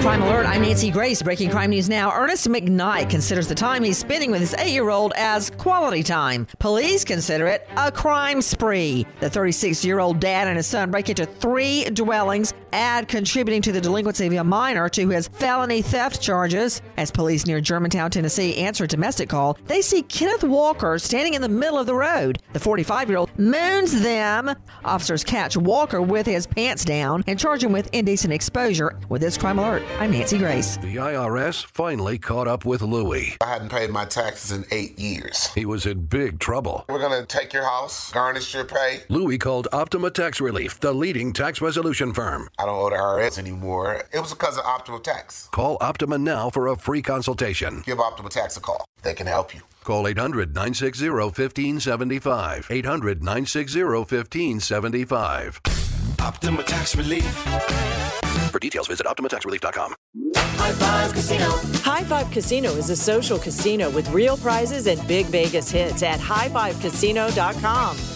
Crime Alert, I'm Nancy Grace. Breaking crime news now. Ernest McKnight considers the time he's spending with his eight year old as quality time. Police consider it a crime spree. The 36 year old dad and his son break into three dwellings, add contributing to the delinquency of a minor to his felony theft charges. As police near Germantown, Tennessee answer a domestic call, they see Kenneth Walker standing in the middle of the road. The 45 year old moons them. Officers catch Walker with his pants down and charge him with indecent exposure. With this Crime Alert, I'm Nancy Grace. The IRS finally caught up with Louie. I hadn't paid my taxes in eight years. He was in big trouble. We're going to take your house, garnish your pay. Louie called Optima Tax Relief, the leading tax resolution firm. I don't owe the IRS anymore. It was because of Optima Tax. Call Optima now for a free consultation. Give Optima Tax a call. They can help you. Call 800 960 1575. 800 960 1575. Optima Tax Relief. For details, visit OptimaTaxRelief.com. High Five Casino. High Five Casino is a social casino with real prizes and big Vegas hits at highfivecasino.com.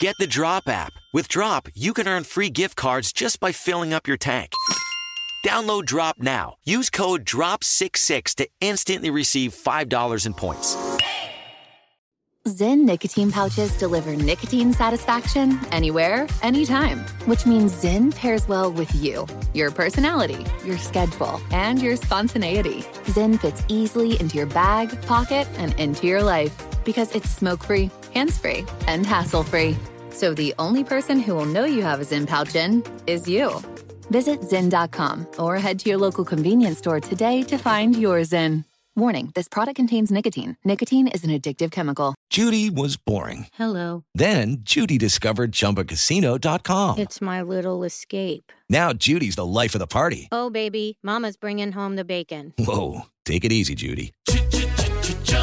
Get the Drop app. With Drop, you can earn free gift cards just by filling up your tank. Download Drop now. Use code DROP66 to instantly receive $5 in points. Zyn nicotine pouches deliver nicotine satisfaction anywhere, anytime, which means Zyn pairs well with you, your personality, your schedule, and your spontaneity. Zyn fits easily into your bag, pocket, and into your life because it's smoke free, hands free, and hassle free. So the only person who will know you have a Zyn pouch in is you. Visit Zyn.com or head to your local convenience store today to find your Zyn. Warning this product contains nicotine. Nicotine is an addictive chemical. Judy was boring. Hello. Then Judy discovered ChumbaCasino.com. It's my little escape. Now Judy's the life of the party. Oh, baby, Mama's bringing home the bacon. Whoa. Take it easy, Judy.